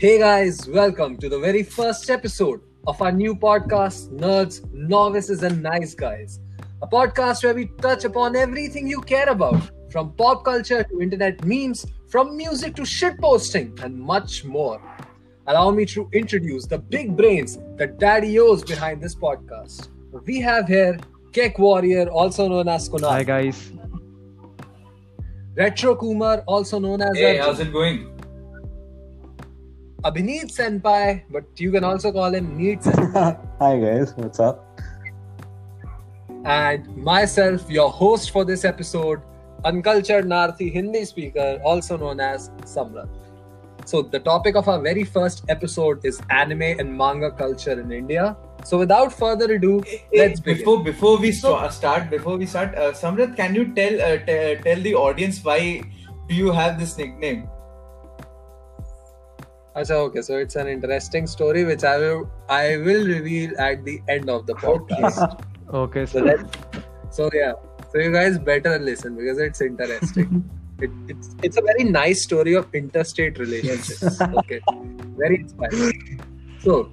Hey guys, welcome to the very first episode of our new podcast, Nerds, Novices, and Nice Guys. A podcast where we touch upon everything you care about, from pop culture to internet memes, from music to shitposting, and much more. Allow me to introduce the big brains, the daddy-os behind this podcast. We have here Kek Warrior, also known as Kunal. Hi guys. Retro Kumar, also known as Hey, Arjun. how's it going? Abhineet Senpai, but you can also call him Neat Senpai. Hi guys, what's up? and myself, your host for this episode, uncultured Narthi Hindi speaker, also known as Samarth. So, the topic of our very first episode is anime and manga culture in India. So, without further ado, let's begin. Before before we sta- start, before we start, uh, Samarth, can you tell uh, t- tell the audience why do you have this nickname? Acha, okay, so it's an interesting story which I will I will reveal at the end of the podcast. Okay, so, so so yeah, so you guys better listen because it's interesting. it, it's it's a very nice story of interstate relationships. okay, very inspiring. So,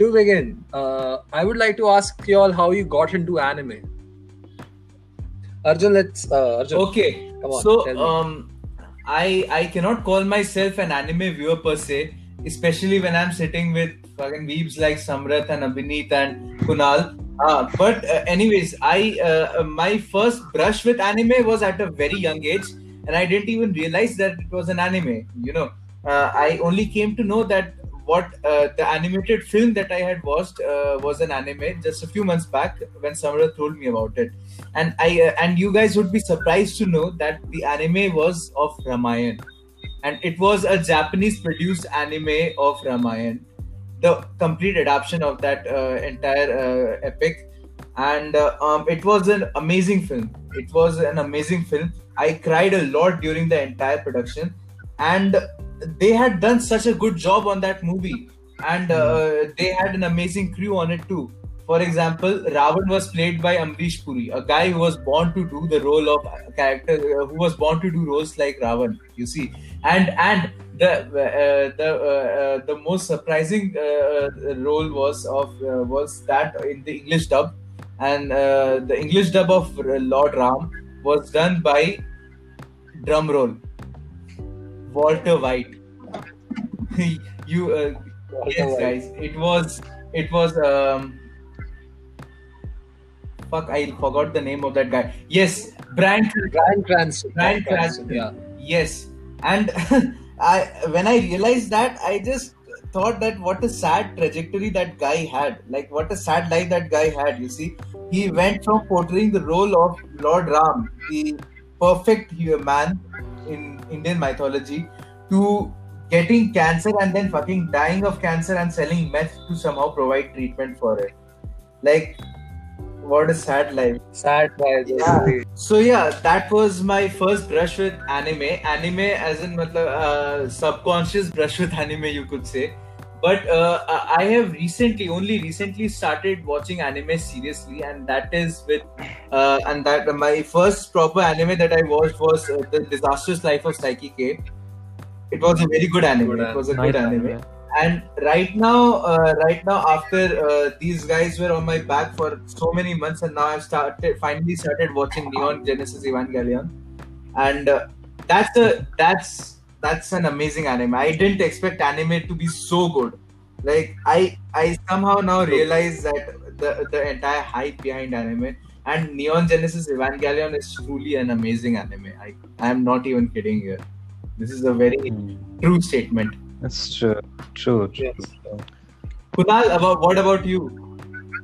to begin, uh, I would like to ask you all how you got into anime. Arjun, let's uh, Arjun. Okay, Come on, so tell me. um, I I cannot call myself an anime viewer per se, especially when I'm sitting with fucking weebs like Samarth and Abhineet and Kunal. Uh, but uh, anyways, I uh, my first brush with anime was at a very young age, and I didn't even realize that it was an anime. You know, uh, I only came to know that what uh, the animated film that I had watched uh, was an anime just a few months back when Samarth told me about it. And I uh, and you guys would be surprised to know that the anime was of Ramayan, and it was a Japanese produced anime of Ramayan, the complete adaptation of that uh, entire uh, epic, and uh, um, it was an amazing film. It was an amazing film. I cried a lot during the entire production, and they had done such a good job on that movie, and uh, they had an amazing crew on it too. For example, Ravan was played by Amrish Puri, a guy who was born to do the role of a character, uh, who was born to do roles like Ravan. You see, and and the uh, the uh, uh, the most surprising uh, role was of uh, was that in the English dub, and uh, the English dub of Lord Ram was done by drum roll Walter White. you uh, yes, White. guys, it was it was um fuck I forgot the name of that guy. Yes, Brand Bryan Cranston. Cranston, Cranston. Yeah. Yes, and I when I realized that, I just thought that what a sad trajectory that guy had. Like what a sad life that guy had. You see, he went from portraying the role of Lord Ram, the perfect man in Indian mythology, to getting cancer and then fucking dying of cancer and selling meth to somehow provide treatment for it. Like, what a sad life. Sad guy. Yeah. So yeah, that was my first brush with anime. Anime, as in, matlab, uh, subconscious brush with anime, you could say. But uh, I have recently, only recently, started watching anime seriously, and that is with, uh, and that my first proper anime that I watched was uh, the Disastrous Life of Saiki K. It was a very good anime. It was a nice good anime anime. and right now uh, right now after uh, these guys were on my back for so many months and now i've started finally started watching neon genesis evangelion and uh, that's a that's that's an amazing anime i didn't expect anime to be so good like i i somehow now realize that the the entire hype behind anime and neon genesis evangelion is truly an amazing anime i i am not even kidding here this is a very true statement That's true. True. true. Yes. Kunal, about what about you?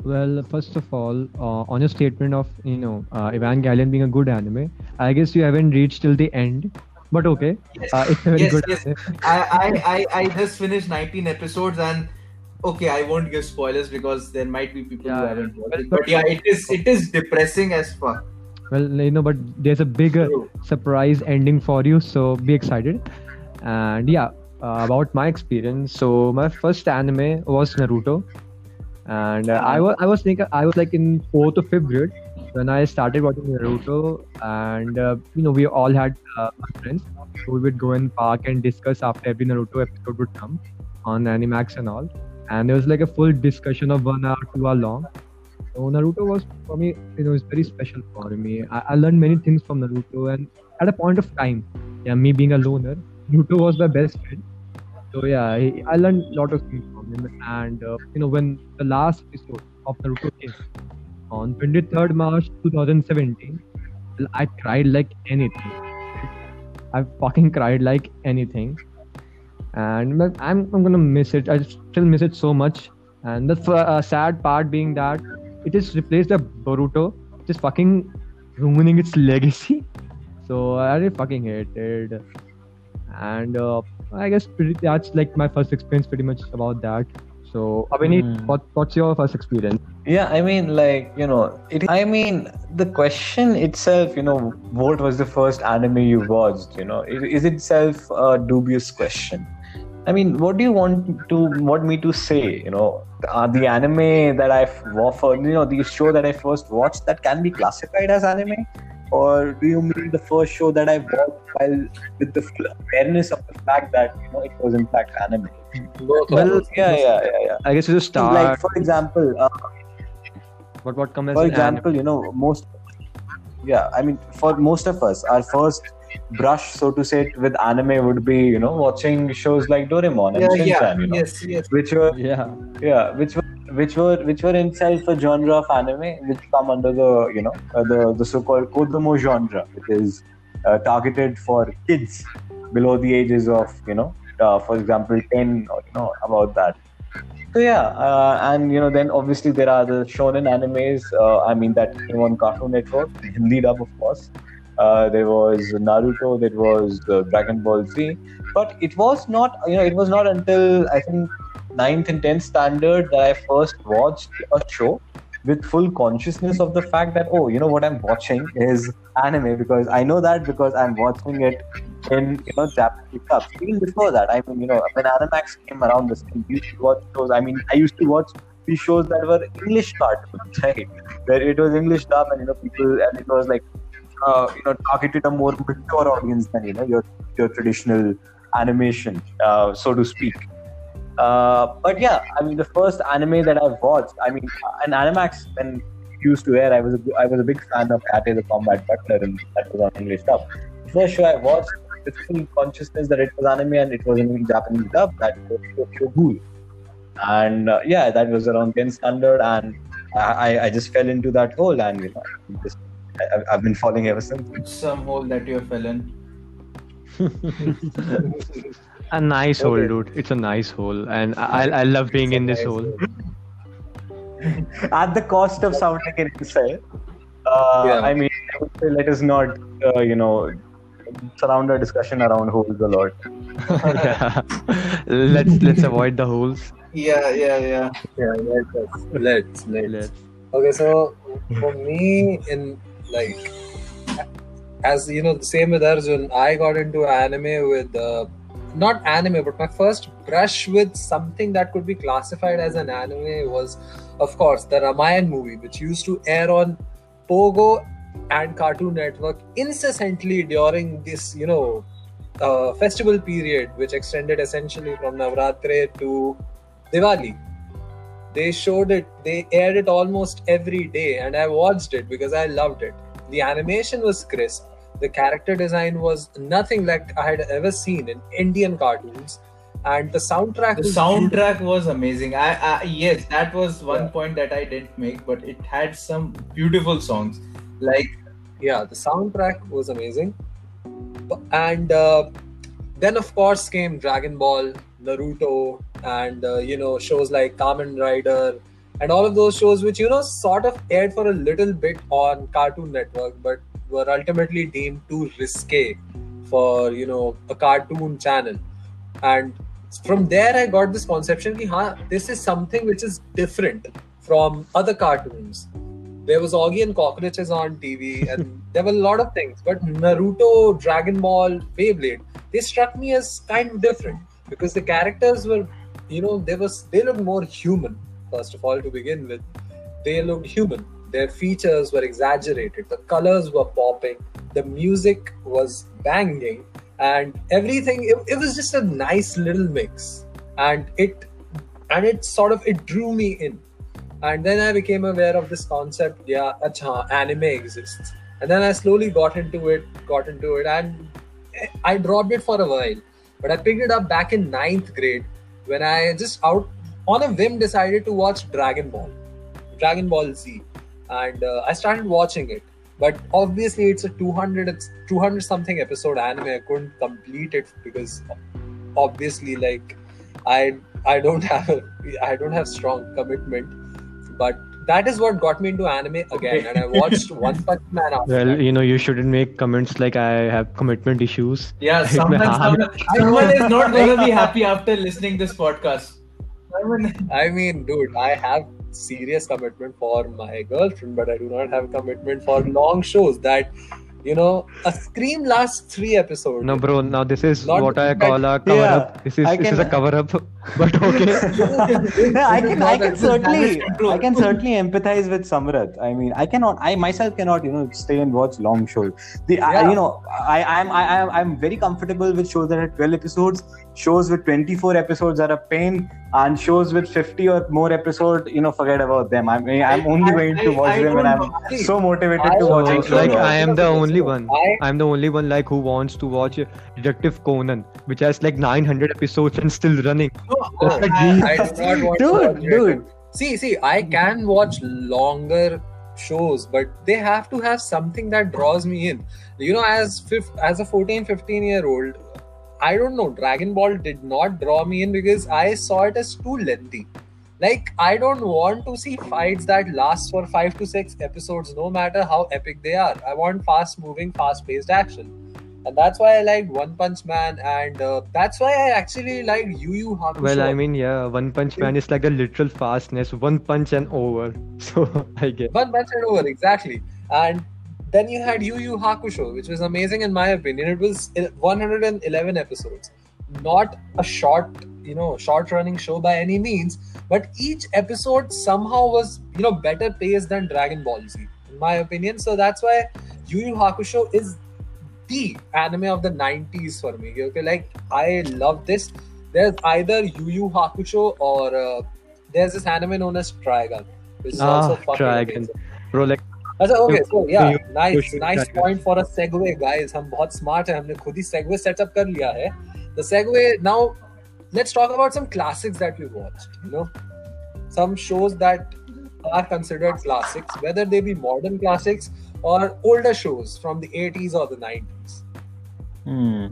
Well, first of all, uh, on your statement of you know uh, Evangelion being a good anime, I guess you haven't reached till the end. But okay, Yes, uh, it's very yes, good yes. I, I, I, I just finished 19 episodes and okay, I won't give spoilers because there might be people who haven't watched it. But yeah, it is it is depressing as fuck. Well, you know, but there's a bigger True. surprise ending for you, so be excited. And yeah, uh, about my experience. So my first anime was Naruto, and uh, I was I was thinking I was like in fourth or fifth grade when I started watching Naruto, and uh, you know we all had uh, friends who would go in park and discuss after every Naruto episode would come. on Animax and all, and there was like a full discussion of one hour, two hour long. So Naruto was for me, you know, it's very special for me. I, I learned many things from Naruto, and at a point of time, yeah, me being a loner, Naruto was my best friend. So yeah, he, I learned a lot of things from him. And uh, you know, when the last episode of Naruto came on 23rd March 2017, I cried like anything. I fucking cried like anything, and I'm I'm gonna miss it. I still miss it so much. And the uh, sad part being that it is replaced by Boruto, just fucking ruining its legacy. So I really fucking hated. And uh, I guess pretty, that's like my first experience, pretty much about that. So Abhineet, Hmm. what what's your first experience? Yeah, I mean, like you know, it. I mean, the question itself, you know, what was the first anime you watched? You know, is, is itself a dubious question. I mean, what do you want to want me to say? You know, uh, the anime that I've offered, you know, the show that I first watched that can be classified as anime, or do you mean the first show that I watched while with the full awareness of the fact that you know it was in fact anime? Both Well. Yeah, yeah, yeah, yeah. I guess you just start. Like for example, uh, what what comes for an example you know most yeah i mean for most of us our first brush so to say with anime would be you know watching shows like doraemon and Yeah, yeah, Shinchan, you know yes, yes. which were. Yeah. yeah which were which were which were itself a genre of anime which come under the you know uh, the the so-called kodomo genre which is uh, targeted for kids below the ages of you know uh, for example 10 or you know about that. So yeah uh, and you know then obviously there are the shonen animes uh, i mean that came on cartoon network hindi dub of course. Uh, there was naruto there was uh, dragon ball z but it was not you know it was not until i think ninth and 10th standard that I first watched a show with full consciousness of the fact that oh you know what I'm watching is anime because I know that because I'm watching it in you know Japanese subs. Even before that, I mean you know when Animax came around this we used to watch shows. I mean I used to watch these shows that were English cartoons, right? Where it was English dub and you know people and it was like uh, you know targeted a more mature audience than you know your your traditional animation, uh, so to speak. Uh, but yeah, I mean, the first anime that I've watched, I mean, an Animax when used to air, I was a, I was a big fan of Hayate the Combat Butler, and that was on English dub. The first show I watched with full consciousness that it was anime and it was in Japanese dub, that was Tokyo Ghoul. And uh, yeah, that was around 10 standard, and I, I- I just fell into that hole, and you know, just, I, I've been falling ever since. Some hole that you fell in. A nice hole, dude. It's a nice hole, and I I I love being in this hole. At the cost of sounding an incel, uh, Yeah. I mean, I would say let us not, uh, you know, surround our discussion around holes a lot. yeah. let's let's avoid the holes. Yeah, yeah, yeah. Yeah, let's, let's, let's. Let's. Okay, so for me, in like, as you know, the same with Arjun, I got into anime with uh, not anime, but my first brush with something that could be classified as an anime was, of course, the Ramayan movie, which used to air on Pogo and Cartoon Network incessantly during this, you know, uh, festival period, which extended essentially from Navratri to Diwali. They showed it they aired it almost every day and i watched it because i loved it. The animation was crisp the character design was nothing like i had ever seen in indian cartoons and the soundtrack The was soundtrack was amazing. I, I yes, that was one Yeah. point that I didn't make, but it had some beautiful songs. Like yeah the soundtrack was amazing and uh, then of course came dragon ball naruto and uh, you know shows like kamen rider and all of those shows which you know sort of aired for a little bit on cartoon network but were ultimately deemed too risque for you know a cartoon channel and from there i got this conception ki, huh, this is something which is different from other cartoons there was Oggy and Cockroaches on TV, and there were a lot of things. But Naruto, Dragon Ball, Beyblade, they struck me as kind of different because the characters were, you know, they was they looked more human. First of all, to begin with, they looked human. Their features were exaggerated. The colors were popping. The music was banging, and everything. It, it was just a nice little mix. and it and it sort of it drew me in and then i became aware of this concept yeah acha, anime exists and then i slowly got into it got into it and i dropped it for a while but i picked it up back in ninth grade when i just out on a whim decided to watch dragon ball dragon ball z and uh, i started watching it but obviously it's a 200 it's 200 something episode anime i couldn't complete it because obviously like i i don't have a, i don't have strong commitment but that is what got me into anime again and i watched one punch man after Well, that. you know, you shouldn't make comments like I have commitment issues. Yeah, It someone, someone, someone is not going to be happy after listening this podcast. Someone- I mean, dude, I have serious commitment for my girlfriend, but I do not have commitment for long shows that, you know, a scream lasts three episodes. No, bro. Now this is Not what I that- call a cover Yeah, up. This is I this is a cover up, but okay. yeah, I can, I can certainly. I can certainly empathize with Samarth. I mean, I cannot, I myself cannot, you know, stay and watch long shows. The, I, you know, I, I'm, I, I'm, I'm very comfortable with shows that are 12 episodes. Shows with 24 episodes are a pain, and shows with 50 or more episodes, you know, forget about them. I mean, I'm only I- going to watch I them when don't I'm know. so motivated I- to So, watch watching like shows. I am the only Oh, one. I- I'm the only one like who wants to watch Detective Conan, which has like 900 episodes and still running. Oh, oh That's like I- I do not want Dude, dude. See, see, I can watch longer shows, but they have to have something that draws me in. You know, as fif- as a 14, 15 year old, I don't know, Dragon Ball did not draw me in because I saw it as too lengthy. Like, I don't want to see fights that last for five to six episodes, no matter how epic they are. I want fast moving, fast paced action. And that's why I liked One Punch Man, and uh, that's why I actually liked Yu Yu Hakusho. Well, I mean, yeah, One Punch Man is like a literal fastness, one punch and over. So I guess. One punch and over, exactly. And then you had Yu Yu Hakusho, which was amazing in my opinion. It was 111 episodes, not a short, you know, short running show by any means, but each episode somehow was, you know, better paced than Dragon Ball Z, in my opinion. So that's why Yu Yu Hakusho is the anime of the 90s for me. Okay, like I love this. There's either Yu Yu Hakusho or uh, there's this anime known as Trigun, which is also Ah, fucking Trigun. amazing. Bro, like, अच्छा okay so या you- nice you should nice try it. Point for a segue guys हम बहुत smart हैं हमने खुद ही segue setup कर लिया है the segue now let's talk about some classics that we watched you know some shows that are considered classics whether they be modern classics or older shows from the 80s or the 90s hmm.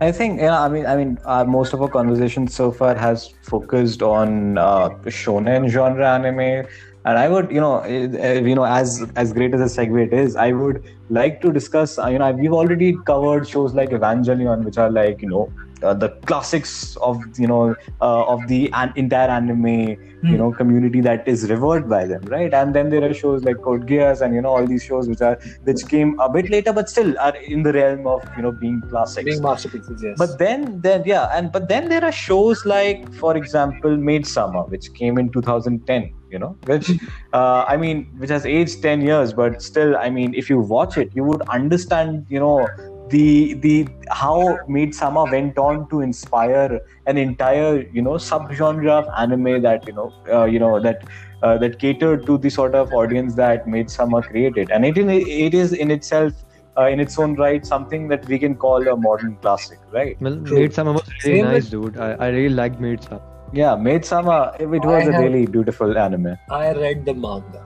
i think yeah i mean i mean uh, most of our conversation so far has focused on uh, shonen genre anime and I would, you know, eh, eh, you know, as as great as a segue it is, I would like to discuss. Uh, you know, we've already covered shows like Evangelion, which are like, you know, uh, the classics of you know uh, of the an- entire anime you know community that is revered by them right? And then there are shows like code geass and you know all these shows which are which came a bit later but still are in the realm of you know being classics. Being masterpieces yes. But then then yeah and but then there are shows like for example Maid Sama which came in 2010 you know which uh, i mean which has aged 10 years but still i mean if you watch it you would understand you know the the how Maid Sama went on to inspire an entire you know subgenre of anime that you know uh, you know that uh, that catered to the sort of audience that Maid Sama created and it, in, it is in itself uh, in its own right something that we can call a modern classic right well, True. Maid Sama was really Same nice, dude. I, I really liked Maid Sama. Yeah, Maid Sama, it was I a have- really beautiful anime. i read the manga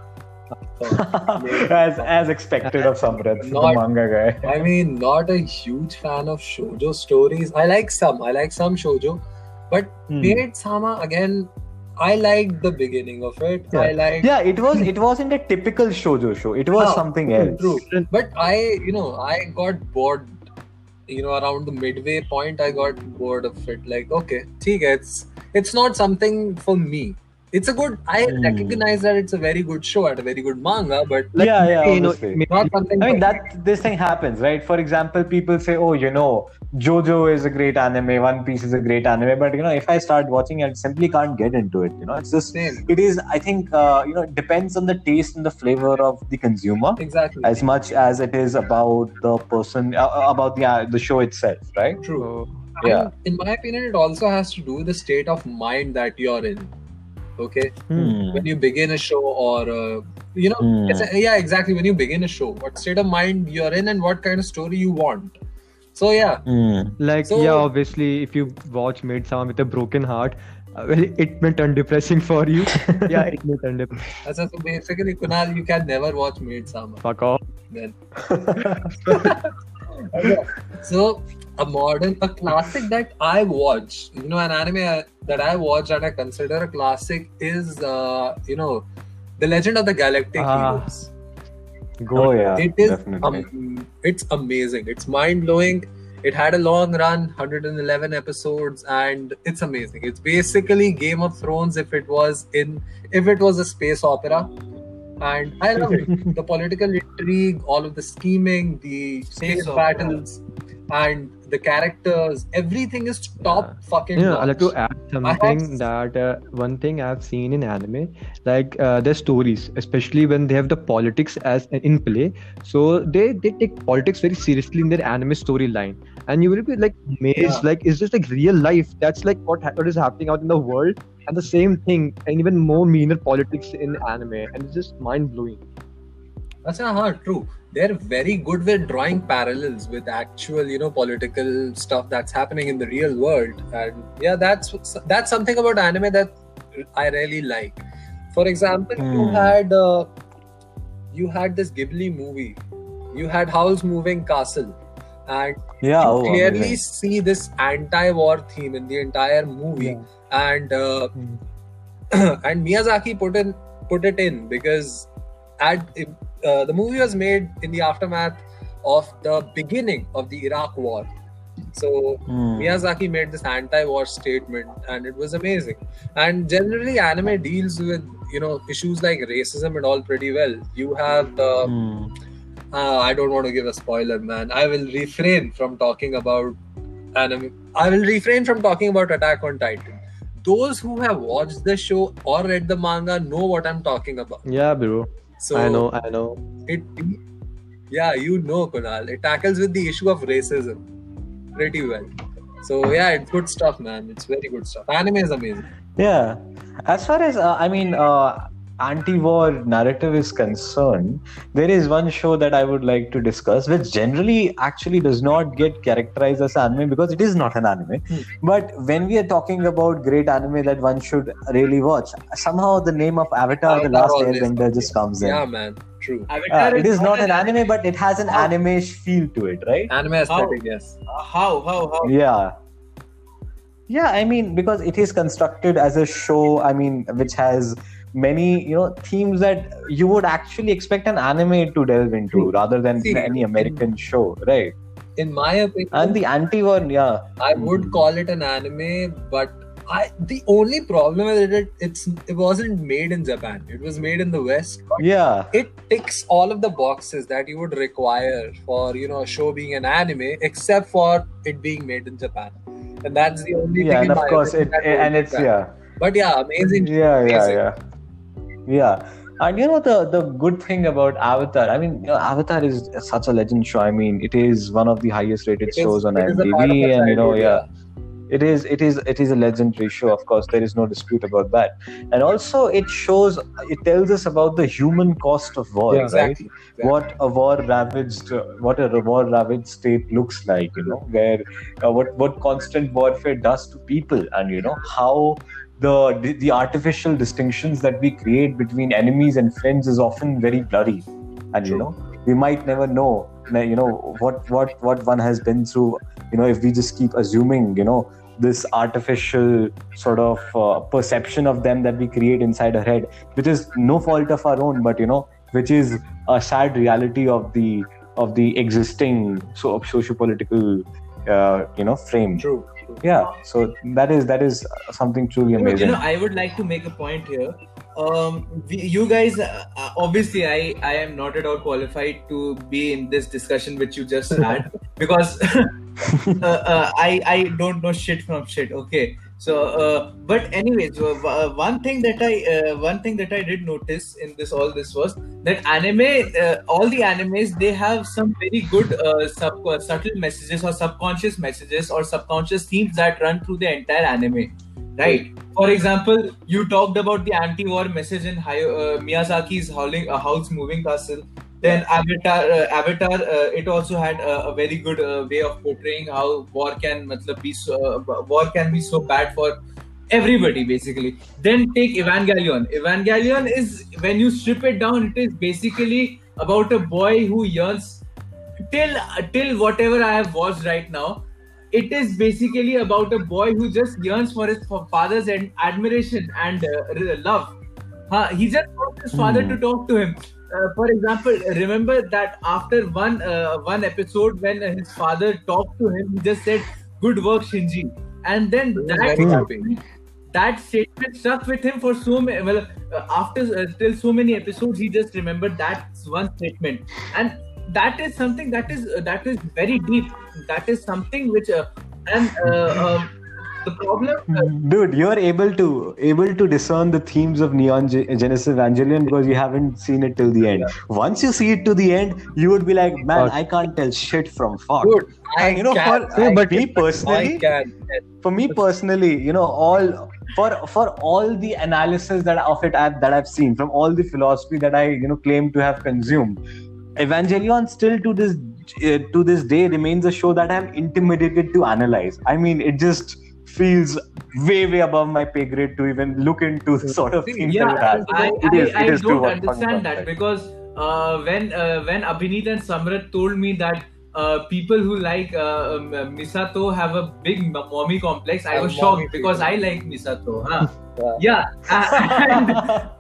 as as expected of Samarth, not, the manga guy. I mean, not a huge fan of shojo stories. I like some. I like some shojo, but hmm. Sama again. I liked the beginning of it. Yeah. I. Yeah, it was. It wasn't a typical shojo show. It was something else. True. But I, you know, I got bored. You know, around the midway point, I got bored of it. Like, okay, theek, it's it's not something for me. It's a good. I Hmm. recognize that it's a very good show and a very good manga, but Like, Yeah, yeah, you know, maybe- not something. I mean that this thing happens, right? For example, people say, "Oh, you know, JoJo is a great anime, One Piece is a great anime," but you know, if I start watching it, I simply can't get into it. You know, it's just Same. it is. I think uh, you know, it depends on the taste and the flavor of the consumer. Exactly. as much as it is about the person uh, about the uh, the show itself right True. So, Yeah. And in my opinion, it also has to do with the state of mind that you're in. Okay, Hmm. when you begin a show, or uh, you know, Hmm. it's a- yeah, exactly. When you begin a show, what state of mind you're in, and what kind of story you want. So yeah, Hmm. Like So- yeah, obviously, if you watch Midsummer with a broken heart, uh, well, it may turn depressing for you. yeah, it may turn depressing. so basically, Kunal, you can never watch Midsummer. Fuck off. Then so a modern a classic that i watch. You know an anime uh, that i watch and i consider a classic is uh, you know the legend of the galactic Ah, heroes. Go. Yeah, it is definitely. um, it's amazing. It's mind-blowing. It had a long run 111 episodes and it's amazing. It's basically game of thrones if it was in if it was a space opera. And i love it. The political intrigue all of the scheming the space, Space opera. battles and the characters everything is top Yeah. fucking Yeah, I'd like to add something s- that uh, one thing I've seen in anime, like uh, their stories, especially when they have the politics as in play. So they they take politics very seriously in their anime storyline, and you will be like amazed, Yeah. like is this like real life? That's like what ha- what is happening out in the world, and the same thing, and even more meaner politics in anime, and it's just mind blowing. That's uh, true. They're very good with drawing parallels with actual, you know, political stuff that's happening in the real world. And yeah, that's that's something about anime that I really like. For example, you Hmm. had uh, you had this Ghibli movie. You had Howl's Moving Castle, and Yeah, you oh, clearly amazing. see this anti-war theme in the entire movie. And uh, and Miyazaki put in put it in because at uh, the movie was made in the aftermath of the beginning of the Iraq War. So Hmm. Miyazaki made this anti-war statement, and it was amazing. And generally, anime deals with you know issues like racism and all pretty well. You have uh, Hmm. uh, I don't want to give a spoiler, man. I will refrain from talking about anime. I will refrain from talking about Attack on Titan. Those who have watched the show or read the manga know what I'm talking about. Yeah, bro. So I know, I know. it, yeah, you know, Kunal. It tackles with the issue of racism pretty well. So yeah, it's good stuff, man. It's very good stuff. Anime is amazing. Yeah. As far as uh, I mean, uh, anti-war narrative is concerned, there is one show that I would like to discuss, which generally actually does not get characterized as anime because it is not an anime. Hmm. But when we are talking about great anime that one should really watch, somehow the name of Avatar: The Last Airbender just comes in. Yeah, man. True. Uh, Avatar it is not an anime. anime, but it has an How? anime feel to it, right? Anime aesthetic, yes. How? How? How? Yeah. Yeah, I mean, because it is constructed as a show, I mean, which has many, you know, themes that you would actually expect an anime to delve into rather than See, any American show, right? In my opinion, And the anti war, yeah. I would call it an anime, but I the only problem with it it's it wasn't made in Japan. It was made in the West. Yeah. It ticks all of the boxes that you would require for you know a show being an anime, except for it being made in Japan. And that's the only Yeah, thing. and in of my course, it, and it's, back. yeah. But yeah, amazing. Yeah, yeah, Amazing. yeah. Yeah. And you know the the good thing about Avatar, I mean, you know, Avatar is such a legend show. I mean, it is one of the highest rated It shows on is of IMDb, and you know, yeah, it is it is it is a legendary show of course there is no dispute about that and also it shows it tells us about the human cost of war Yeah, right Exactly. exactly. what a war ravaged what a war ravaged state looks like you know where uh, what what constant warfare does to people and you know how the the artificial distinctions that we create between enemies and friends is often very blurry. And you know we might never know you know what what what one has been through you know if we just keep assuming you know this artificial sort of uh, perception of them that we create inside our head which is no fault of our own but you know which is a sad reality of the of the existing so socio-political uh, you know frame. True. Yeah so that is that is something truly amazing you know, I would like to make a point here. Um, we, you guys, uh, uh, obviously, I, I am not at all qualified to be in this discussion which you just had because uh, uh, I, I don't know shit from shit. Okay, so uh, but anyways, uh, uh, one thing that I uh, one thing that I did notice in this all this was that anime, uh, all the animes, they have some very good sub- subtle messages or subconscious messages or subconscious themes that run through the entire anime. Right. For example, you talked about the anti-war message in uh, Miyazaki's Howling, Howl's Moving Castle. Then Avatar, uh, Avatar, uh, it also had a, a very good uh, way of portraying how war can, matlab, be so, uh, war can be so bad for everybody basically. Then take evangelion. Evangelion is when you strip it down it is basically about a boy who yearns till till whatever i have watched right now. It is basically about a boy who just yearns for his father's admiration and uh, love. Huh, he just wants his father Hmm. to talk to him uh, for example remember that after one uh, one episode when his father talked to him he just said good work shinji. And then that very happy. that statement stuck with him for so many well uh, after uh, still so many episodes he just remembered that one statement. And that is something that is uh, that is very deep. That is something which uh, and uh, um, the problem Dude, you're able to able to discern the themes of Neon Ge- Genesis Evangelion because you haven't seen it till the end. Once you see it to the end, you would be like, man, Fuck. I can't tell shit from fuck. Dude, I And you know, can, for I but me personally, I can. for me personally, you know, all for for all the analysis that of it I, that I've seen from all the philosophy that I you know claim to have consumed, Evangelion still to this uh, to this day remains a show that I'm intimidated to analyze. I mean, it just feels way way above my pay grade to even look into the sort of themes yeah that it has. i, It is- I, it I is don't understand that because uh, when uh, when abhineet and samarth told me that uh, people who like uh, um, Misato have a big mommy complex. I was mommy shocked because people. I like Misato. Huh? Yeah. uh, and,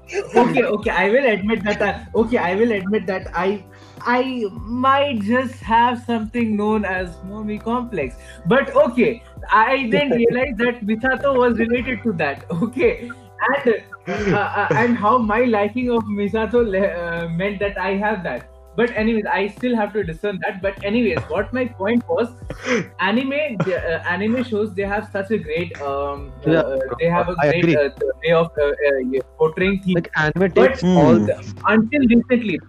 okay okay i will admit that I, okay i will admit that i i might just have something known as mommy complex. But okay i didn't realize that misato was related to that. Okay. And uh, uh, and how my liking of misato le- uh, meant that i have that but anyways i still have to discern that. But anyways what my point was anime the, uh, anime shows they have such a great um uh, Yeah, uh, they have a I great uh, way of uh, uh, portraying themes Like anime But- takes all the until recently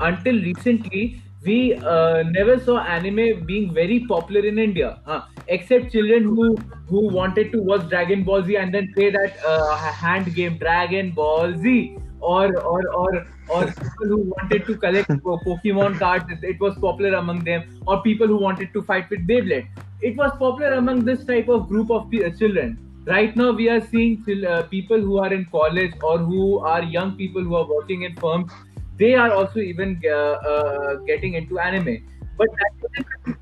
until recently we uh, never saw anime being very popular in india huh? except children who who wanted to watch dragon ball z and then play that uh, hand game dragon ball z or or or or people who wanted to collect pokemon cards it- it was popular among them. Or people who wanted to fight with beyblade. It was popular among this type of group of children. Right now we are seeing uh, people who are in college or who are young people who are working in firms. They are also even uh, uh, getting into anime. But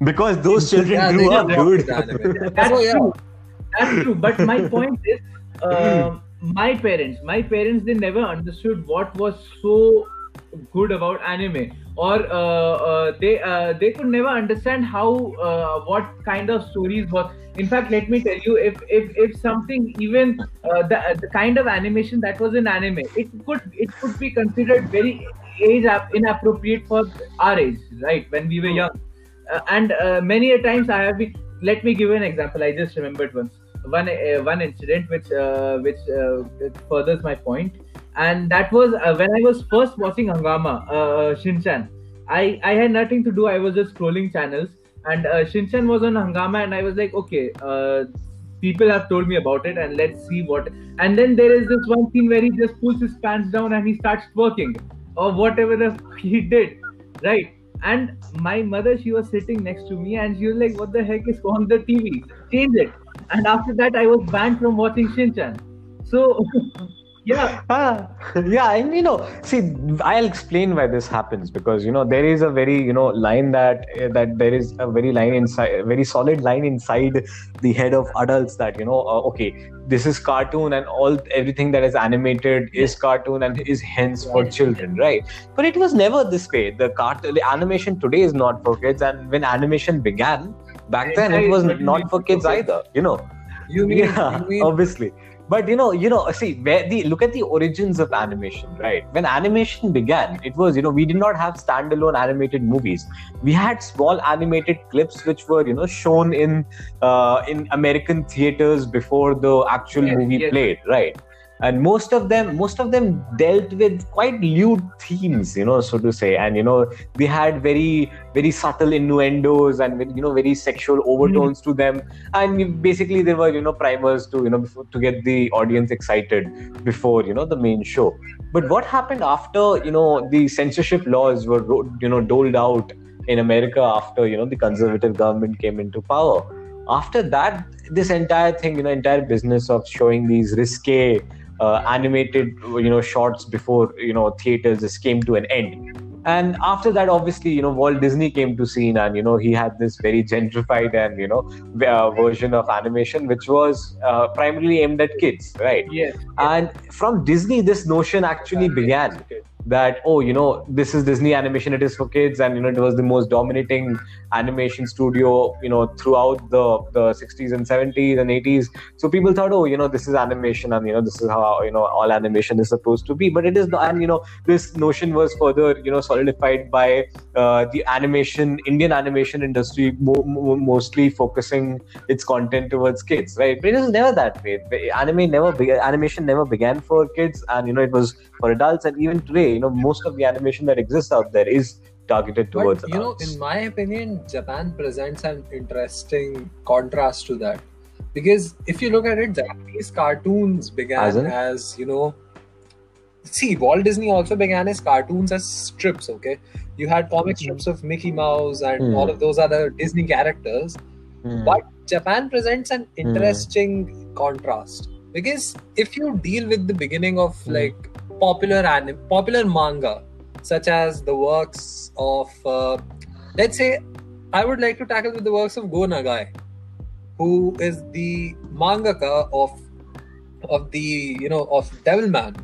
because those children Yeah, grew up, just dude. that's Oh, yeah. true. That's true. But my point is um my parents my parents they never understood what was so good about anime or uh, uh, they uh, they could never understand how uh, what kind of stories was in fact let me tell you if if, if something even uh, the, the kind of animation that was in anime it could it could be considered very age ap- inappropriate for our age right when we were young uh, and uh, many a times I have been. Let me give you an example. I just remembered once one uh, one incident which uh, which uh, furthers my point, and that was when I was first watching Hungama uh, Shinchan. I I had nothing to do. I was just scrolling channels, and uh, Shinchan was on Hungama, and I was like, okay. People have told me about it, and let's see what. And then there is this one scene where he just pulls his pants down and he starts twerking, or whatever the f- he did, right? And my mother, she was sitting next to me and she was like, What the heck is on the TV? Change it. And after that, I was banned from watching Shinchan. So, yeah, Ah, yeah, and you know, see, I'll explain why this happens because you know there is a very you know line that uh, that there is a very line inside, very solid line inside the head of adults that you know, uh, okay, this is cartoon and all everything that is animated is cartoon and is hence for children, right? But it was never this way. The cartoon, the animation today is not for kids, and when animation began back then, it was not for kids either. You know You mean, yeah, you mean obviously. But you know, you know, see, where the look at the origins of animation, right? When animation began, it was you know we did not have standalone animated movies. We had small animated clips which were you know shown in uh, in American theaters before the actual Yes, movie yes. played, right? And most of them most of them dealt with quite lewd themes you know so to say and you know they had very very subtle innuendos and you know very sexual overtones to them and basically they were you know primers to you know before, to get the audience excited before you know the main show but what happened after you know the censorship laws were you know doled out in america after you know the conservative government came into power after that this entire thing you know entire business of showing these risque uh, animated you know shorts before you know theaters just came to an end. And after that obviously you know walt disney came to scene and you know he had this very gentrified and you know uh, version of animation which was uh, primarily aimed at kids right? Yes and from disney this notion actually began that oh you know this is disney animation it is for kids and you know it was the most dominating animation studio you know throughout the the 60s and 70s and 80s so people thought oh you know this is animation and you know this is how you know all animation is supposed to be. But it is not and you know this notion was further you know solidified by uh, the animation indian animation industry mo- mo- mostly focusing its content towards kids right? But it was never that way. Anime never be- animation never began for kids and you know it was for adults. And even today you know most of the animation that exists out there is targeted towards but, you know in my opinion japan presents an interesting contrast to that because if you look at it japanese cartoons began as, as you know see walt disney also began his cartoons as strips okay you had comic mm-hmm. strips of mickey mouse and mm. all of those other disney characters mm. but japan presents an hmm. interesting mm. contrast because if you deal with the beginning of hmm. like popular anime, popular manga, such as the works of, uh, let's say, I would like to tackle with the works of Go Nagai, who is the mangaka of of the you know of Devilman.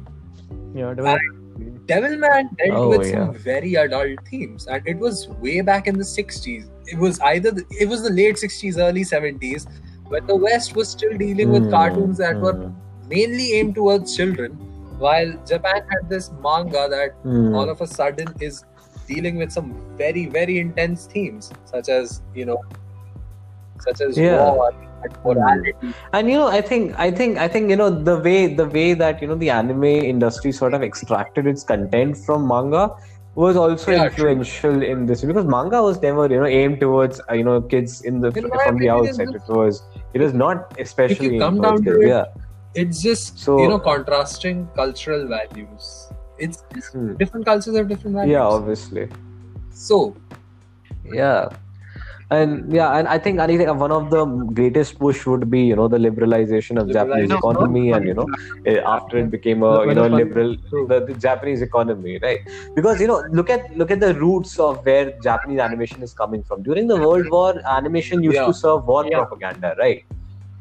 Yeah, Devil- Devilman dealt oh, with yeah. some very adult themes, and it was way back in the '60s. It was either the, it was the late '60s, early '70s, when the West was still dealing with mm, cartoons that mm. were hmm. mainly aimed towards children while Japan had this manga that mm. all of a sudden is dealing with some very very intense themes, such as you know, such as yeah. war and morality. And you know, I think I think I think you know the way the way that you know the anime industry sort of extracted its content from manga was also yeah, influential true. in this because manga was never you know aimed towards uh, you know kids in the in from the outset. It was it was not especially if you come down to it, yeah it's just so, you know contrasting cultural values. It's hmm. different cultures have different values. Yeah obviously. So yeah. And yeah and i think i think one of the greatest push would be you know the liberalization of japanese economy and you know eh, after it became a you know liberal the, the, japanese economy right? Because you know look at look at the roots of where japanese animation is coming from. During the world war animation used yeah. to serve war yeah. propaganda right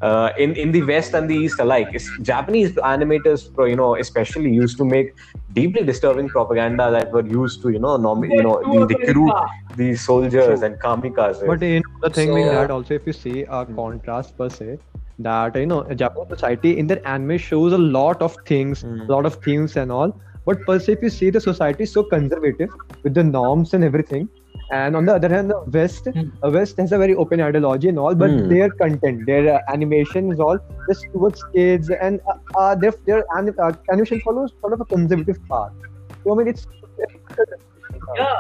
uh, in in the West and the East alike. Japanese animators, you know, especially used to make deeply disturbing propaganda that were used to, you know, norm, you know, recruit these soldiers and kamikazes. But you know, the thing so, that also, if you see a contrast per se, that you know, Japanese society in their anime shows a lot of things, mm. a lot of themes and all. But per se, if you see the society is so conservative with the norms and everything, and on the other hand, the West, mm. uh, West has a very open ideology and all, but mm. their content, their uh, animation is all just towards kids, and uh, uh their their anim- uh, animation follows sort of a conservative path. So I mean, it's yeah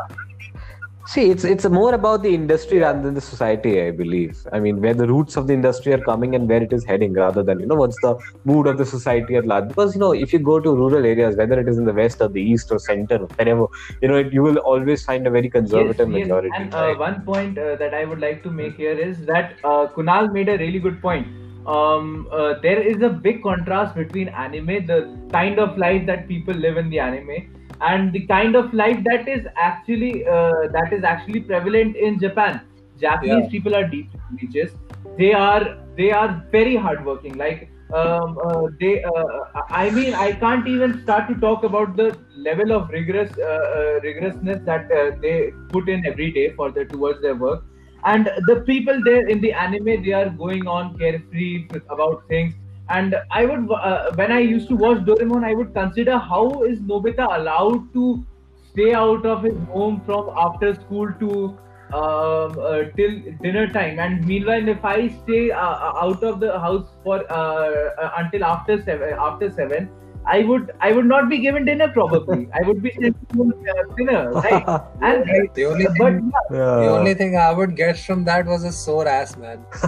See, it's it's more about the industry rather than the society, I believe. I mean, where the roots of the industry are coming and where it is heading, rather than you know what's the mood of the society at large. Because you know, if you go to rural areas, whether it is in the west or the east or center, wherever, you know, you will always find a very conservative yes, majority. Yes. And uh, one point uh, that I would like to make here is that uh, Kunal made a really good point. Um, uh, there is a big contrast between anime, the kind of life that people live in the anime and the kind of life that is actually uh, that is actually prevalent in Japan. Japanese yeah. people are deep religious. They are they are very hardworking. Like um, uh, they, uh, I mean, I can't even start to talk about the level of rigorous uh, uh, rigorousness that uh, they put in every day for the towards their work. And the people there in the anime, they are going on carefree about things and I would, uh, when I used to watch Doraemon, I would consider how is Nobita allowed to stay out of his home from after school to um, uh, till dinner time, and meanwhile, if I stay uh, out of the house for uh, uh, until after seven, after seven, I would I would not be given dinner probably. I would be sent to uh, dinner, right? And The only but thing, yeah, the only thing I would get from that was a sore ass, man.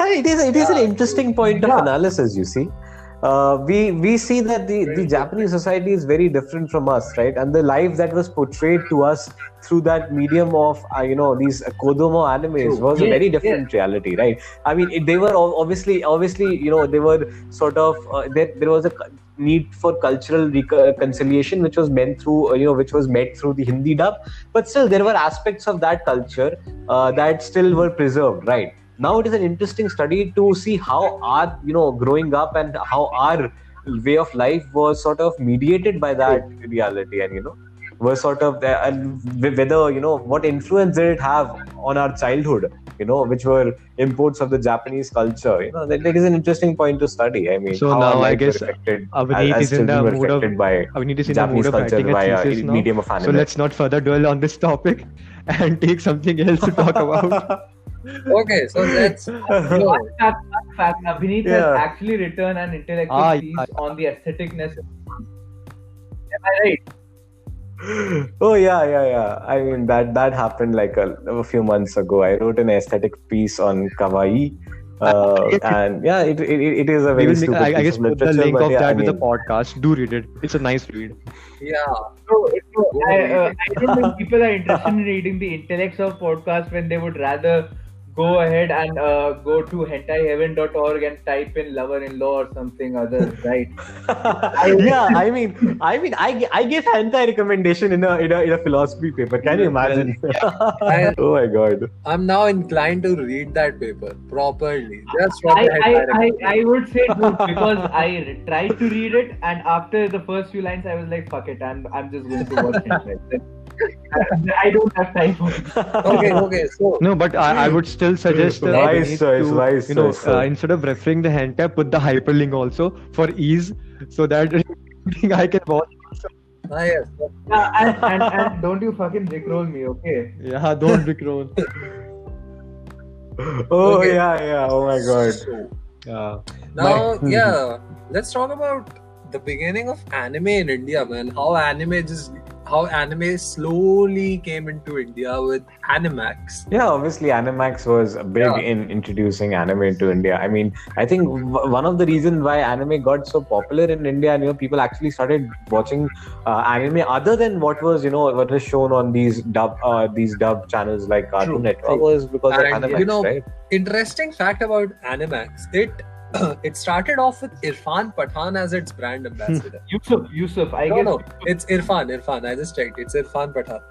it is it is an interesting point of analysis. You see, uh, we we see that the, the Japanese society is very different from us, right? And the life that was portrayed to us through that medium of uh, you know these Kodomo animes True. was a very different reality, right? I mean, it, they were obviously obviously you know they were sort of uh, there, there was a need for cultural reconciliation which was meant through uh, you know which was met through the Hindi dub, but still there were aspects of that culture uh, that still were preserved, right? Now it is an interesting study to see how our you know growing up and how our way of life was sort of mediated by that reality and you know was sort of the, and whether you know what influence did it have on our childhood you know which were imports of the japanese culture you know that, that is an interesting point to study. I mean So now I guess affected uh, Abhineet as- as is in the mood of affected by Abhineet is in the mood japanese of culture writing uh, a via medium of anime. So let's not further dwell on this topic and take something else to talk about. Okay, so let's you know, Fun fact, fact, Abhineet Yeah. has actually written an intellectual Ah, piece yeah. on the aestheticness. Am I right? Oh yeah, yeah, yeah. I mean that that happened like a, a few months ago. I wrote an aesthetic piece on kawaii, uh, and yeah, it, it, it is a We very will, stupid I, I piece guess of put the link of yeah, that I with the podcast. Do read it. It's a nice read. yeah. So, so I, uh, I don't think people are interested in reading the intellects of podcast when they would rather go ahead and uh, go to hentaiheaven.org and type in lover-in-law or something other, right? yeah, I mean, I mean, I, I give hentai recommendation in a, in a in a philosophy paper. Can you imagine? I, oh my god. I'm now inclined to read that paper properly. Just for I, the I, headline. I, I would say do because I tried to read it and after the first few lines I was like fuck it I'm I'm just going to watch it. I don't have time for it. okay, okay. So No, but I, I would still suggest uh, Wise Abhineet choice, to, wise you know, choice, uh, instead of referring the hentai, put the hyperlink also for ease, so that I can watch. ah, yes. Yeah, and, and, and don't you fucking rickroll me, okay? Yeah, don't Rickroll. Oh Okay. yeah, yeah. Oh my god. Yeah. now, My- yeah, let's talk about the beginning of anime in India, man. How anime just how anime slowly came into India with Animax. Yeah, obviously, Animax was big Yeah. in introducing anime into India. I mean, I think w- one of the reasons why anime got so popular in India, you know, people actually started watching uh, anime other than what was, you know, what was shown on these dub, uh, these dub channels like Cartoon True, Network was because of Animax, you know, right? Interesting fact about Animax. It it started off with Irfan Pathan as its brand hmm. ambassador. Yusuf, Yusuf, I no, guess. no, it's Irfan. Irfan. I just checked. It's Irfan Pathan.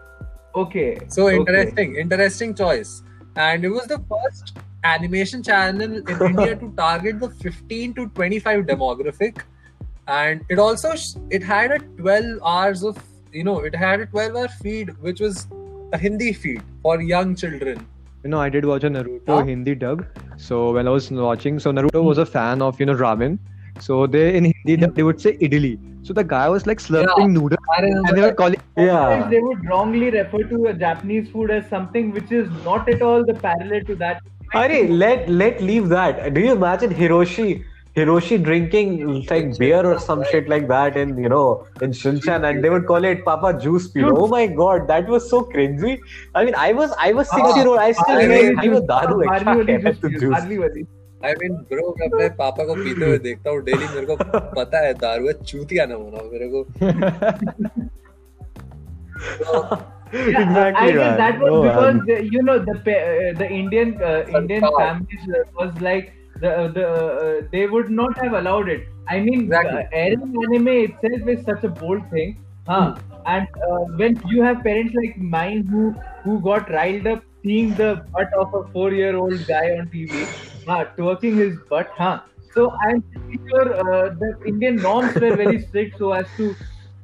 Okay. So okay. interesting, interesting choice. And it was the first animation channel in India to target the 15 to 25 demographic. And it also sh- it had a 12 hours of you know it had a 12 hour feed which was a Hindi feed for young children. You know, I did watch a Naruto Huh? Hindi dub. So when I was watching, so Naruto was a fan of you know ramen. So they in Hindi dub, they would say idli. So the guy was like slurping Yeah. noodles, and they were calling. Yeah. They would wrongly refer to a Japanese food as something which is not at all the parallel to that. Hurry, let let leave that. Do you imagine Hiroshi Hiroshi drinking like beer or some shit like that in you know in Shinchan and they would call it Papa Juice Pino. Oh my god, that was so cringy. I mean, I was I was six year old. I still I remember mean, I was daru Barley extra wali है तो juice, juice. barley wali. I mean, bro, मैं अपने पापा को पीते हुए देखता हूँ डेली मेरे को पता है दारू है चूतिया ना होना मेरे को Yeah, exactly, I guess man. that was Oh, because man. the, you know the pa- uh, the Indian uh, Indian Sarkar. families uh, was like the the uh, they would not have allowed it. I mean, Exactly. uh, airing anime itself is such a bold thing, huh? And uh, when you have parents like mine who who got riled up seeing the butt of a four-year-old guy on TV, huh, twerking his butt, huh? So I'm pretty sure uh, the Indian norms were very strict so as to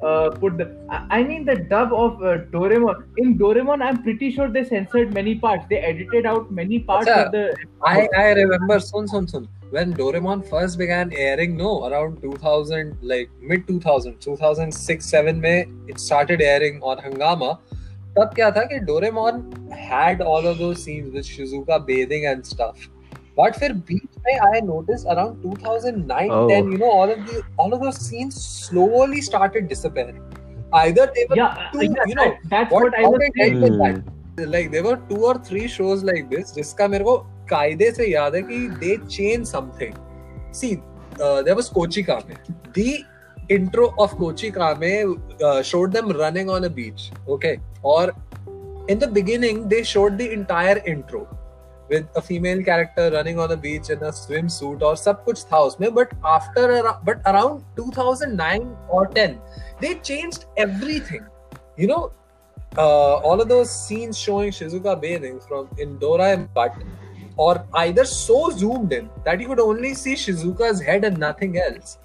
uh, put the, I mean the dub of uh, Doraemon. In Doraemon, I'm pretty sure they censored many parts. They edited out many parts Achha, of the. I, I remember, soon soon soon When Doraemon first began airing, no, around 2000, like mid 2000, 2006, 7 May, it started airing on Hungama. तब क्या था कि Doraemon had all of those scenes with Shizuka bathing and stuff but फिर बीच में I notice around 2009 10 you know all of the all of the scenes slowly started disappearing either they were you know that's what I was thinking like there were two or three shows like this जिसका मेरे को कायदे से याद है कि they change something see there was Kochi Kame the intro of Kochi Kame showed them running on a beach okay और in the beginning they showed the entire intro with a female character running on the beach in a swimsuit or sab kuch tha usme but after but around 2009 or 10 they changed everything you know uh, all of those scenes showing Shizuka bathing from Indora and but or either so zoomed in that you could only see Shizuka's head and nothing else.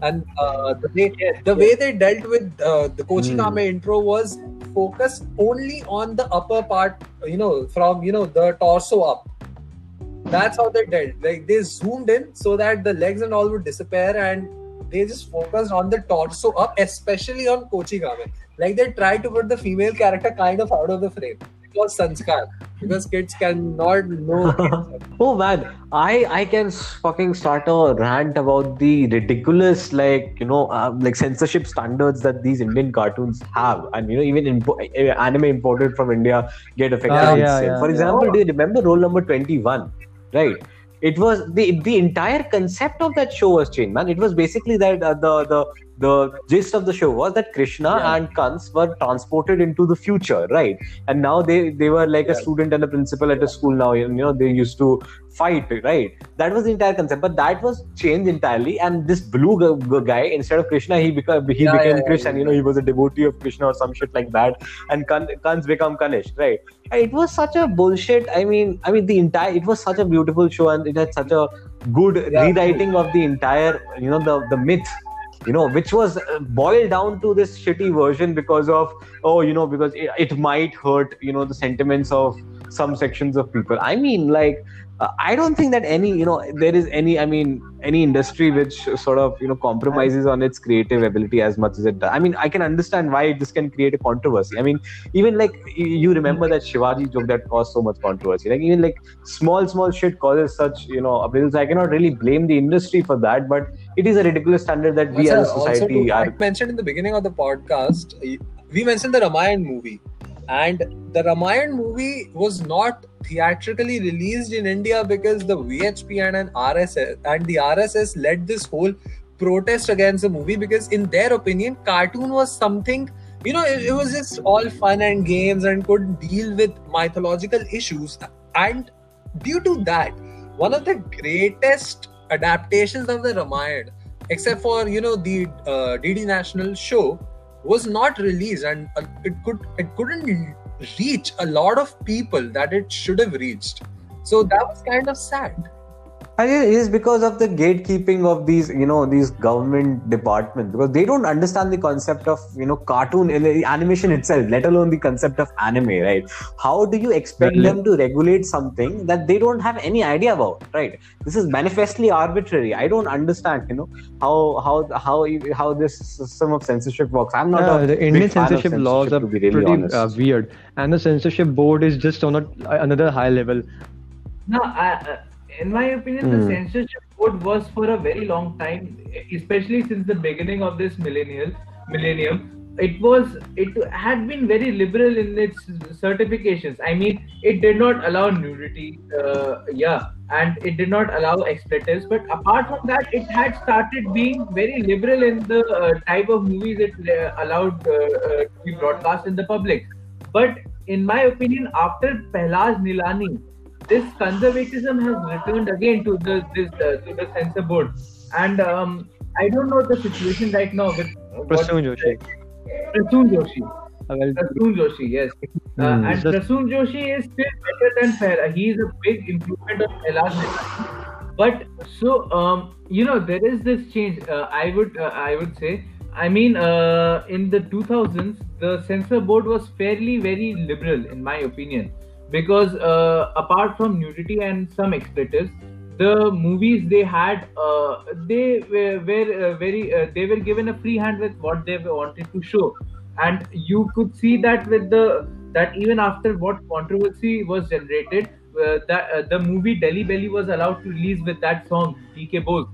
And uh, the, way, the way they dealt with uh, the Kochikame hmm. mm. intro was focused only on the upper part you know from you know the torso up. That's how they dealt. Like they zoomed in so that the legs and all would disappear and they just focused on the torso up especially on Kochikame like they tried to put the female character kind of out of the frame because sanskar because kids cannot know Oh man, I I can fucking start a rant about the ridiculous like you know uh, like censorship standards that these Indian cartoons have, and you know even impo- uh, anime imported from India get affected. With yeah, yeah, For yeah. example, do you remember Roll Number Twenty One? Right. It was the the entire concept of that show was changed, man. It was basically that uh, the the the gist of the show was that Krishna Yeah. and Kans were transported into the future, right? And now they they were like a student and a principal at a school now. You know they used to fight, right? That was the entire concept, but that was changed entirely. And this blue g- g- guy, instead of Krishna, he became he Yeah, became yeah, Krishna. yeah, You know, he was a devotee of Krishna or some shit like that. And Kan, Kans become Kanish, right? And it was such a bullshit. I mean, I mean the entire it was such a beautiful show, and it had such a good Yeah. rewriting of the entire you know the the myth you know which was uh, boiled down to this shitty version because of oh you know because it, it might hurt you know the sentiments of some sections of people. I mean like uh, i don't think that any you know there is any i mean any industry which sort of you know compromises on its creative ability as much as it does. I mean i can understand why this can create a controversy. I mean even like you remember that shivaji joke that caused so much controversy. Like even like small small shit causes such you know appeals. I cannot really blame the industry for that but it is a ridiculous standard that we Also- as a also society to- are I mentioned in the beginning of the podcast, we mentioned the Ramayan movie, and the Ramayan movie was not theatrically released in India because the VHP and an RSS and the RSS led this whole protest against the movie because in their opinion, cartoon was something. You know, it, it was just all fun and games and could deal with mythological issues. And due to that, one of the greatest adaptations of the Ramayana except for you know the uh, DD National show was not released and uh, it could it couldn't reach a lot of people that it should have reached. So that was kind of sad I guess it is because of the gatekeeping of these, you know, these government departments because they don't understand the concept of, you know, cartoon animation itself, let alone the concept of anime, right? How do you expect Well, them to regulate something that they don't have any idea about, right? This is manifestly arbitrary. I don't understand, you know, how how how how this system of censorship works. I'm not Yeah, a the Indian big fan of censorship laws are to really pretty honest. uh, weird, and the censorship board is just on a, another high level. No, I, uh, in my opinion, Hmm. the censorship code was for a very long time, especially since the beginning of this millennial millennium. It was it had been very liberal in its certifications. I mean, it did not allow nudity, uh, yeah, and it did not allow expletives. But apart from that, it had started being very liberal in the uh, type of movies it uh, allowed uh, uh, to be broadcast in the public. But in my opinion, after Pahlaj Nihalani, this conservatism has returned again to the this uh, to the censor board, and um, I don't know the situation right now with Prasoon Joshi. Prasoon Joshi. Uh, Prasoon Joshi, yes. Uh, Hmm, and just- Prasoon Joshi is still better than Farah. He is a big improvement But so um, you know there is this change. Uh, I would uh, I would say. I mean, uh, in the 2000s, the censor board was fairly very liberal, in my opinion, because uh, apart from nudity and some expletives, the movies they had, uh, they were, were uh, very, uh, they were given a free hand with what they wanted to show, and you could see that with the that even after what controversy was generated, uh, that uh, the movie Delhi Belly was allowed to release with that song DK Bose.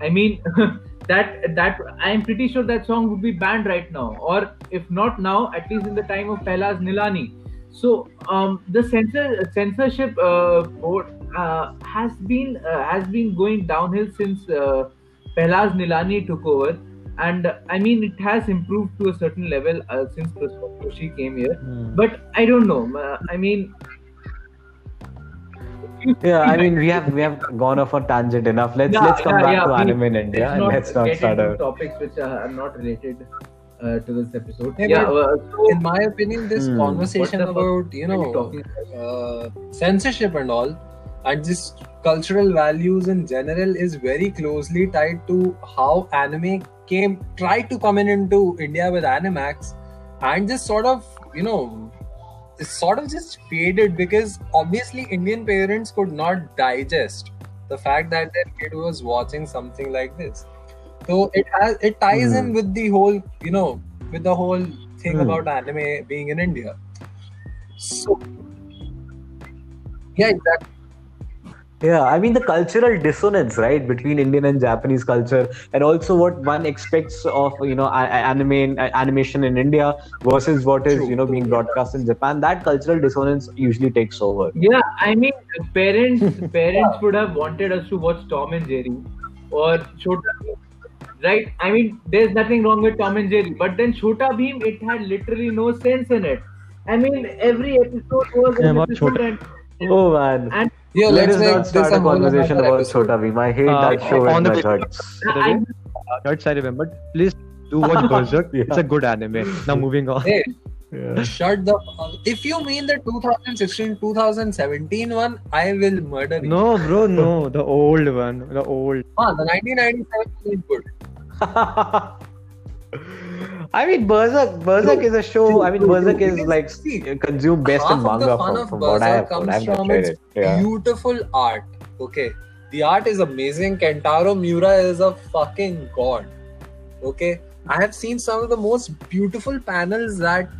I mean, that that I'm pretty sure that song would be banned right now, or if not now, at least in the time of Pahlaj Nihalani. So um, the censor censorship uh, board uh, has been uh, has been going downhill since uh, Pahlaj Nihalani took over, and uh, I mean it has improved to a certain level uh, since Joshi came here. Hmm. But I don't know. Uh, I mean, Yeah, I mean we have we have gone off on tangent enough. Let's Yeah, let's come yeah, back yeah, to we- anime in India let's and not let's not start into topics which are not related uh, to this episode. Yeah, yeah, but uh, so- in my opinion, this Hmm. conversation What the fuck about you know talking uh, censorship and all, and just cultural values in general is very closely tied to how anime came tried to come in into India with Animax, and just sort of you know it sort of just faded because obviously Indian parents could not digest the fact that their kid was watching something like this. So it has it ties in with the whole you know with the whole thing Hmm. about anime being in India. So yeah, exactly. Yeah, I mean the cultural dissonance, right, between Indian and Japanese culture, and also what one expects of you know a- a- anime a- animation in India versus what is you know being broadcast in Japan. That cultural dissonance usually takes over. Yeah, I mean, parents parents would have wanted us to watch Tom and Jerry or Chota Bheem, right? I mean, there's nothing wrong with Tom and Jerry, but then Chota Bheem, it had literally no sense in it. I mean, every episode was Yeah, an about episode, and Oh man, and Yeah, let let's us make not start a a conversation about episode. Chota Bheem. I hate Uh, that show on in the my way- guts. By the I, way, Third remembered. Please do watch Berserk. Yeah. It's a good anime. Now moving on. Hey, Yeah. shut the. If you mean the 2016 2017 one, I will murder you. No, bro, no. The old one. The old. Ah, the 1997 one is good. I mean, Berserk. Berserk is a show. I mean, Berserk is like see, consumed best in manga from, from what I have comes from its it. Yeah. beautiful art. Okay, the art is amazing. Kentaro Miura is a fucking god. Okay, I have seen some of the most beautiful panels that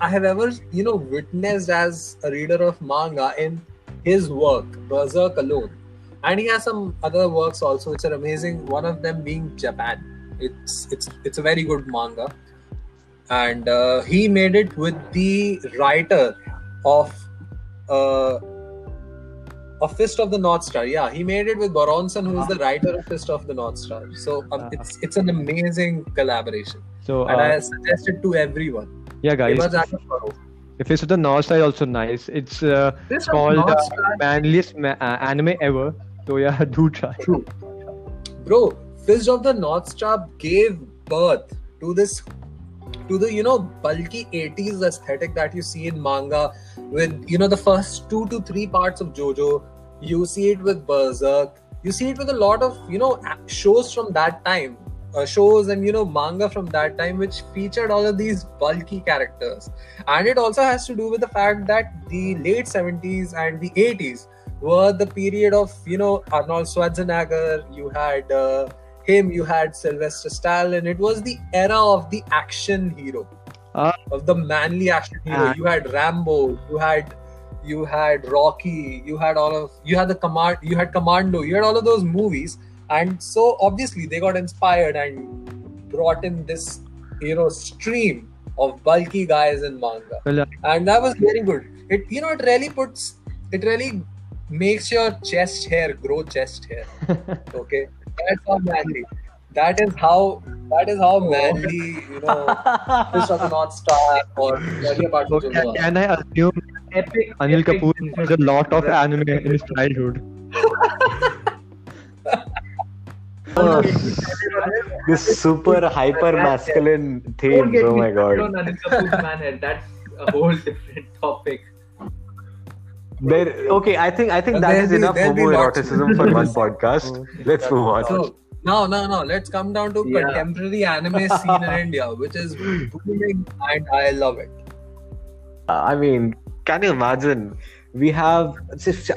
I have ever, you know, witnessed as a reader of manga in his work, Berserk alone. And he has some other works also which are amazing. One of them being Japan. It's it's it's a very good manga, and uh, he made it with the writer of uh, of Fist of the North Star. Yeah, he made it with Buronson, who is the writer of Fist of the North Star. So um, Ah. it's it's an amazing collaboration, So and I uh, suggest it to everyone. yeah, guys. That. If it's the North Star, also nice. It's uh, Fist of the called North uh, manliest ma- uh, anime ever. So yeah, do try. bro. Fist of the North Star gave birth to this to the you know bulky 80s aesthetic that you see in manga with you know the first two to three parts of jojo you see it with berserk you see it with a lot of you know shows from that time uh, shows and you know manga from that time which featured all of these bulky characters and it also has to do with the fact that the late 70s and the 80s were the period of you know arnold schwarzenegger you had uh, him you had sylvester stallone it was the era of the action hero Ah. of the manly action hero Ah. you had rambo you had you had rocky you had all of you had the command you had commando you had all of those movies and so obviously they got inspired and brought in this you know stream of bulky guys in manga uh, and that was very good it you know it really puts it really makes your chest hair grow chest hair okay that's how manly that is how that is how manly you know this was the North Star or earlier parts so can, can I assume epic, Anil epic Kapoor has a lot of anime in his childhood? Oh, this super hyper masculine theme. Oh my god. Anil Kapoor's man head. That's a whole different topic. There, okay, I think I think But that be- enough there'll be lots- homoeroticism for one podcast. Let's move on. So no, no, no. Let's come down to Yeah. contemporary anime scene in India, which is booming, and I love it. Uh, I mean, can you imagine we have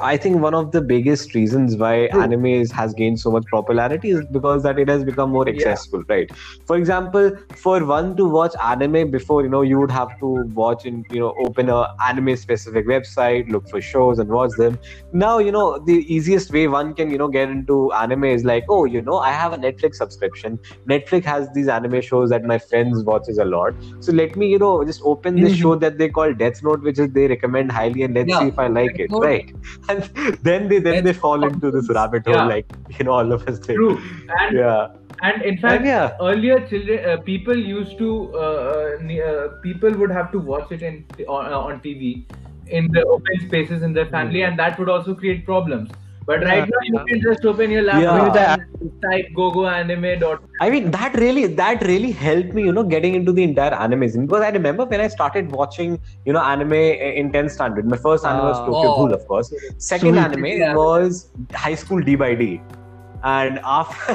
i think one of the biggest reasons why True. anime has gained so much popularity is because that it has become more Yeah. accessible right for example for one to watch anime before you know you would have to watch and you know open a anime specific website look for shows and watch them now you know the easiest way one can you know get into anime is like oh you know i have a netflix subscription netflix has these anime shows that my friends watches a lot so let me you know just open this Mhm. show that they call death note which is they recommend highly and let's Yeah. see if i like it right? and then they then they fall into this rabbit hole Yeah. like you know all of us did True. And yeah. and in fact, and yeah. earlier children uh, people used to uh, uh, uh, people would have to watch it in on, uh, on tv in the open spaces in their family and that would also create problems but right Yeah, now you can just open your laptop Yeah. and type gogoanime.com I mean, that really that really helped me, you know, getting into the entire animism because I remember when I started watching, you know, anime in 10th standard. My first anime was Ah. Tokyo Oh. Ghoul, of course. Second Sweet. anime Yeah. was High School D by D. And after,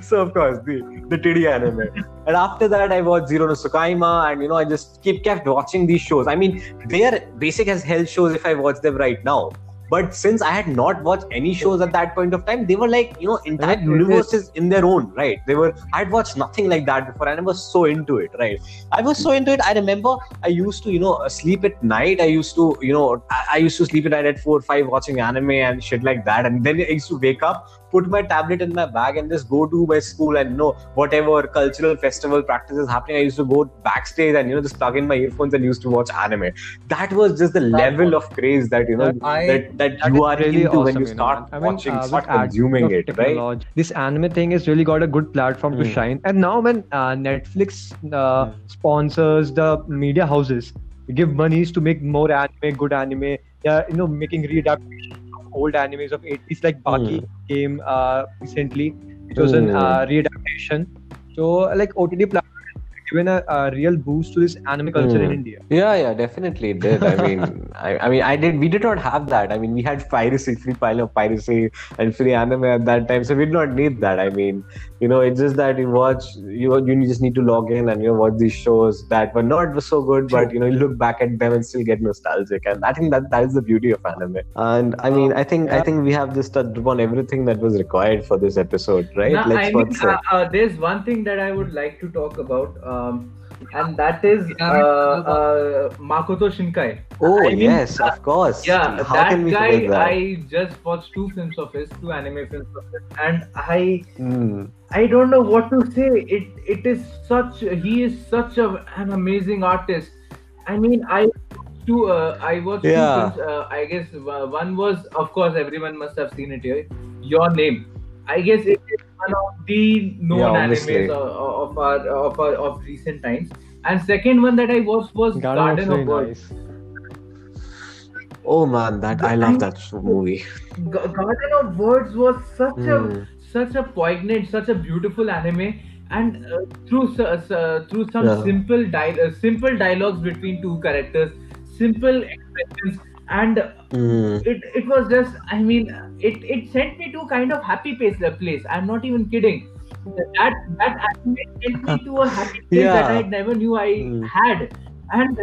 so of course the the titty anime, and after that I watched Zero no Tsukaima, and you know I just keep kept watching these shows. I mean, they are basic as hell shows if I watch them right now. But since I had not watched any shows at that point of time, they were like, you know, entire universes in their own, right? They were, I had watched nothing like that before, and I was so into it, right? I was so into it. I remember I used to, you know, sleep at night. I used to, you know, I, I used to sleep at night at four or five watching anime and shit like that. And then I used to wake up, put my tablet in my bag, and just go to my school and, you know, whatever cultural festival practices happening, I used to go backstage and, you know, just plug in my earphones and used to watch anime. That was just the level of craze that, you know, I- that, that, That you are really into when awesome, you know, start. I mean, watching, uh, start consuming it, right? This anime thing has really got a good platform to Mm. shine. And now when uh, Netflix uh, Mm. sponsors the media houses, give monies to make more anime, good anime. Yeah, you know, making readaptation of old animes of 80s like Baki came uh, recently, which was an Mm. uh, readaptation. So like OTT platform given a, a real boost to this anime culture in Mm. India. Yeah, yeah, definitely it did. I mean, I, I mean, I did. We did not have that. I mean, we had piracy, free pile of piracy, and free anime at that time, so we did not need that. I mean, you know, it's just that you watch, you you just need to log in and you know watch these shows that were not so good, but you know, you look back at them and still get nostalgic, and I think that that is the beauty of anime. And I mean, I think I think we have just touched upon everything that was required for this episode, right? Now, Let's I mean, uh, uh, there's one thing that I would like to talk about, um, and that is uh, uh, Makoto Shinkai. Oh I mean, yes, of course. Yeah, How that can we guy. that? I just watched two films of his, two anime films of his, and I Hmm. I don't know what to say. It it is such he is such a, an amazing artist. I mean, I two uh, I watched Yeah. two films. Uh, I guess uh, one was, of course, everyone must have seen it here. Your name. I guess it is one of the known Yeah, animes of, of our of our of recent times. And second one that I watched was Garden, Garden, of very Words. nice. Oh man, that I love that movie. Garden of Words was such Hmm. a such a poignant, such a beautiful anime, and uh, through uh, through some Yeah. simple di- uh, simple dialogues between two characters, simple expressions, and Hmm. it it was just I mean it it sent me to kind of happy place uh, place. I'm not even kidding. That that anime sent me to a happy place that I never knew I Hmm. had, and.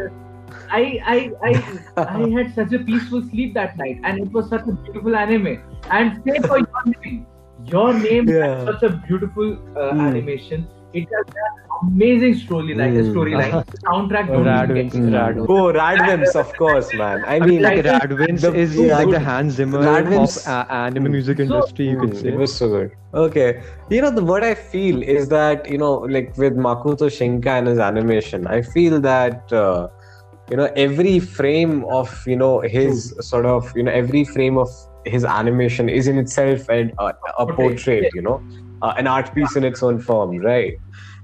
I, I I I had such a peaceful sleep that night, and it was such a beautiful anime. And same for your name. Your name Yeah. such a beautiful uh, Hmm. animation. It has an amazing storyline. Hmm. Storyline. Soundtrack. don't even Radwimps, get me Radwimps. Oh, Radwimps, of course, man. I I mean, mean, like I think Radwimps the- is yeah, like the good. Hans Zimmer Radwimps- of uh, anime music So- industry, you could Mm, say. It was so good. Okay. You know, the what I feel is that, you know, like with Makoto Shinkai and his animation, I feel that, uh, you know, every frame of, you know, his sort of, you know, every frame of his animation is in itself an, a, a portrait, you know, uh, an art piece in its own form, right?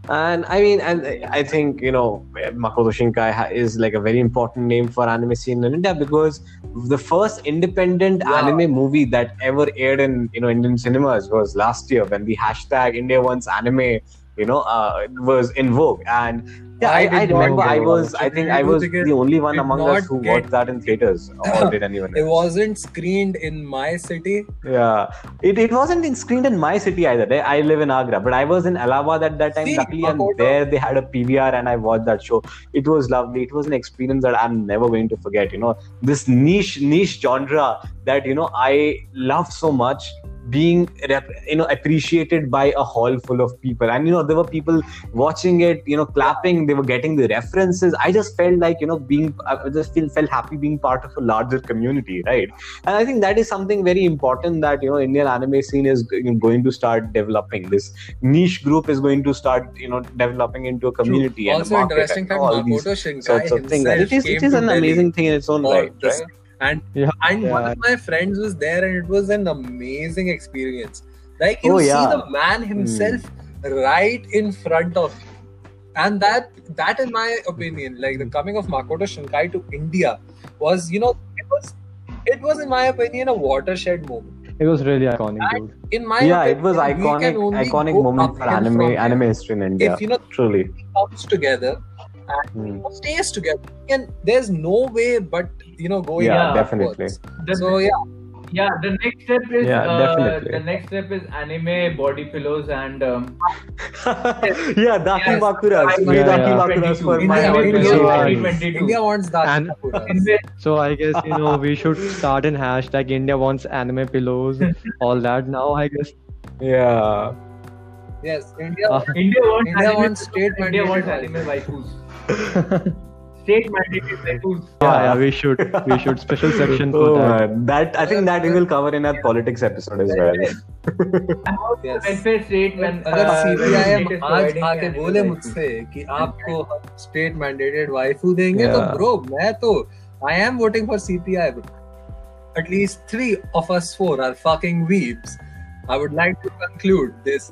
And I mean, and I think you know, Makoto Shinkai ha- is like a very important name for anime scene in India because the first independent Yeah. anime movie that ever aired in you know Indian cinemas was last year when the hashtag India Wants Anime you know uh, was in vogue and Yeah, I, I I, remember. I was. I think I was the only one among us who get- watched that in theaters. Or did anyone? It wasn't screened in my city. Yeah, it, it wasn't in screened in my city either. I I live in Agra, but I was in Allahabad at that time. See, luckily, and there they had a PVR, and I watched that show. It was lovely. It was an experience that I'm never going to forget. You know, this niche niche genre that you know I loved so much being rep- you know appreciated by a hall full of people. And you know there were people watching it you know clapping. They were getting the references. I just felt like you know being i just feel felt happy being part of a larger community right? And i think that is something very important that you know indian anime scene is going to start developing. This niche group is going to start you know developing into a community and also interesting fact, all these sorts of things. And it is it is an amazing thing in its own right this. right And Yeah, and one of my friends was there, and it was an amazing experience. Like you Oh, see yeah. the man hmm. himself right in front of you. And that that in my opinion, like the coming of Makoto Shinkai to India was, you know, it was it was in my opinion a watershed moment. It was really iconic, And dude. In my yeah opinion, it was iconic iconic moment for anime anime history in india If you know truly comes together and Hmm. stays together, and there's no way but you know going Yeah, definitely. The, So yeah, yeah, the next step is Yeah, uh, definitely. the next step is anime body pillows and um, yeah, Daki Yes. Bakuras. I- Free Yeah, Daki yeah. Bakuras for India, my India, audience. So, India, 2022. India wants that. And- Invest- So I guess you know we should start in hashtag India wants anime pillows, all that. Now I guess Yeah. Yes, India. Uh, India wants India anime, wants state India wants anime waifus. State mandated waifus. yeah, yeah, we should we should special section for Oh, that. man. that I think that we will cover in our politics episode as well. Uh, आज आके बोले मुझसे कि आपको state mandated waifu देंगे तो bro मैं तो I am voting for CPI at least three of us four are fucking weeps. I would like to conclude this,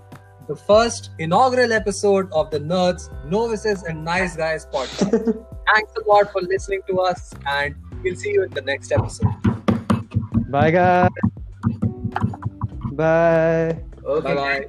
the first inaugural episode of the Nerds, Novices, and Nice Guys podcast. Thanks a lot for listening to us, and we'll see you in the next episode. Bye guys. Bye. Okay. Bye bye.